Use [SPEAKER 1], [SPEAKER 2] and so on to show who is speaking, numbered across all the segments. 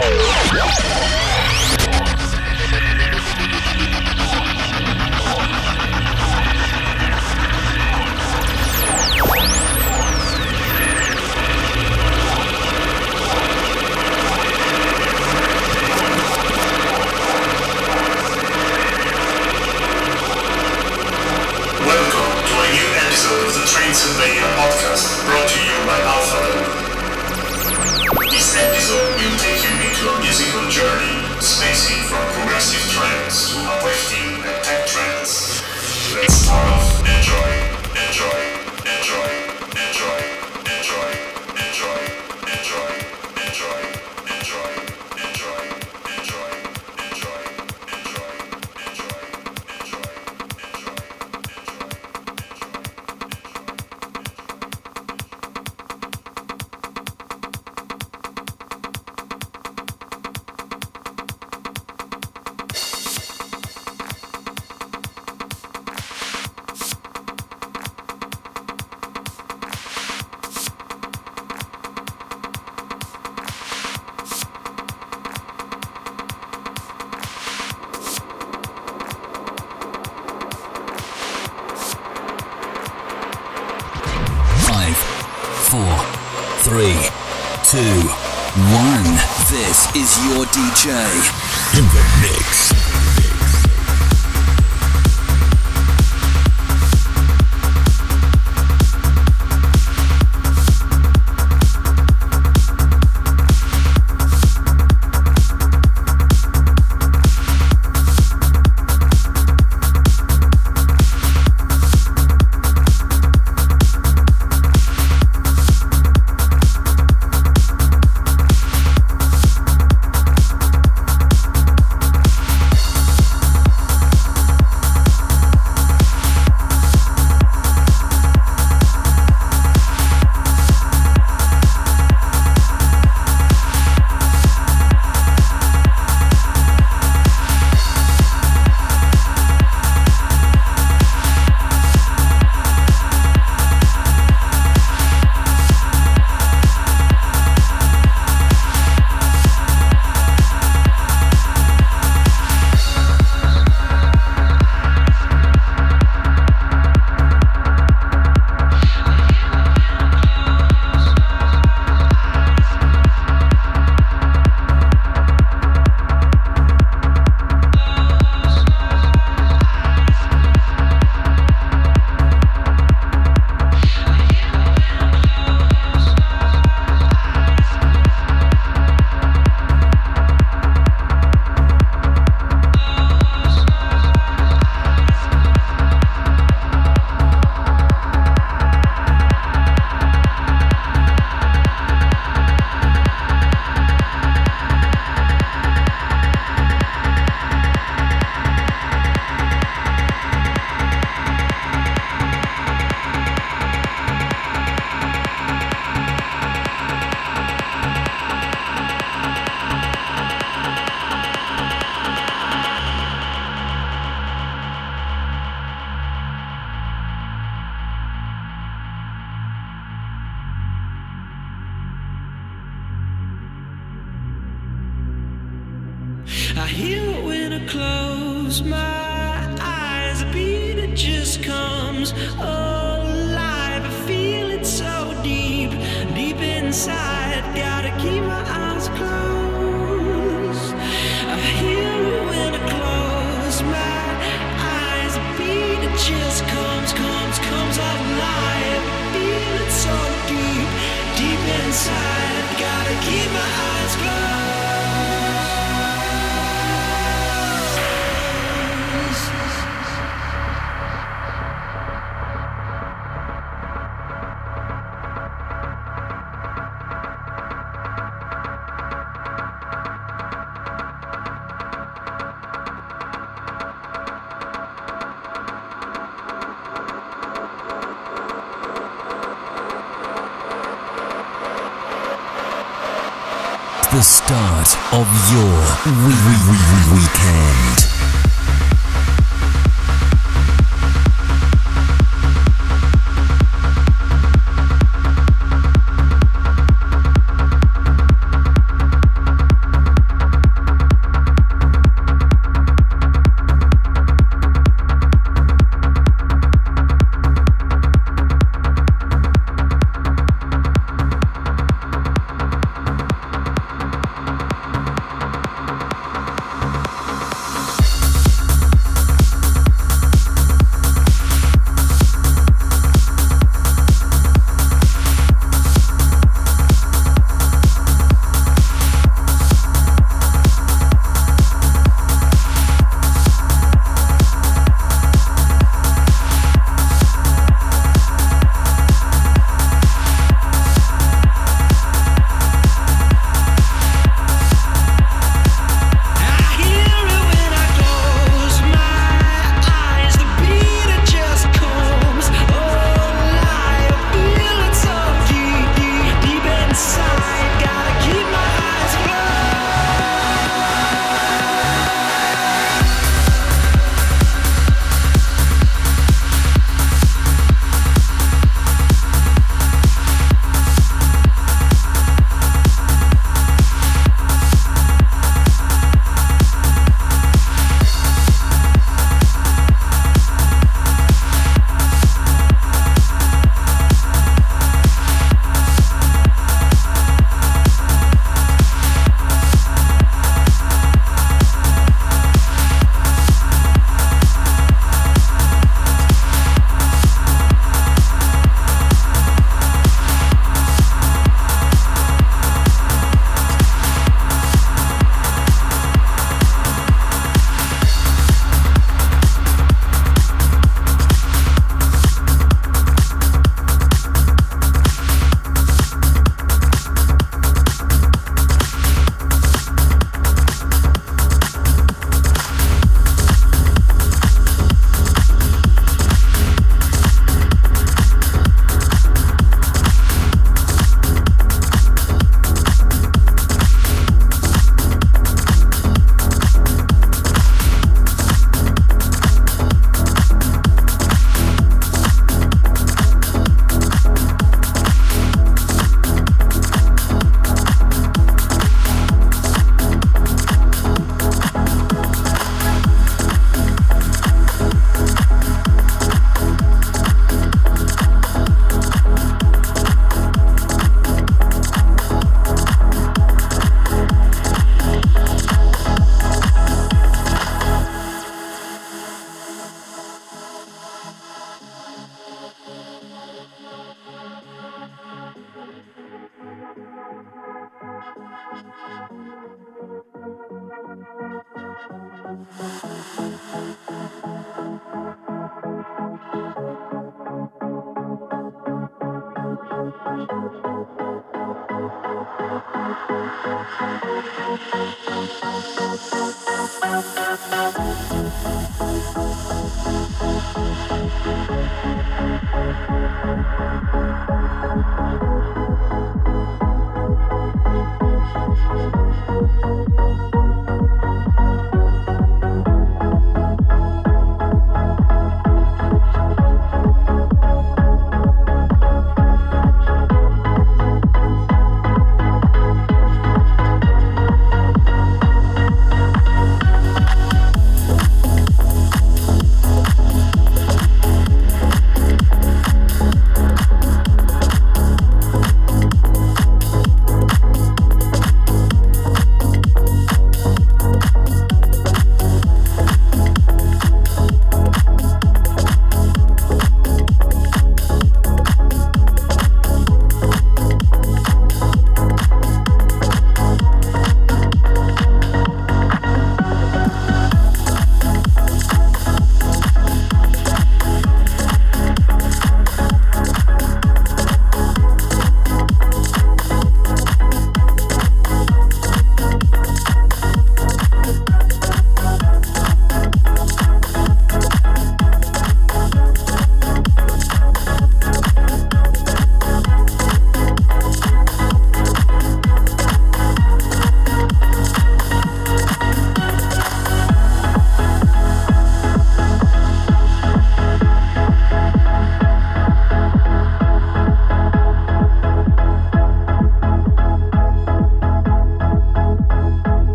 [SPEAKER 1] Oh, my God. Pennsylvania podcast brought to you by Alpha. This episode will take you into a musical journey, spacing from progressive trends to uplifting and tech trends. Let's start off. Enjoy. Enjoy.
[SPEAKER 2] I hear it when I close my eyes, beat just comes alive. I feel it so deep, deep inside. Gotta keep my eyes closed. I hear it when I close my eyes, beat just comes, comes, comes alive. I feel it so deep, deep inside. Gotta keep my eyes.
[SPEAKER 3] start of your weekend.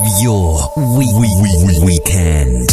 [SPEAKER 3] Of your we- we- we- weekend.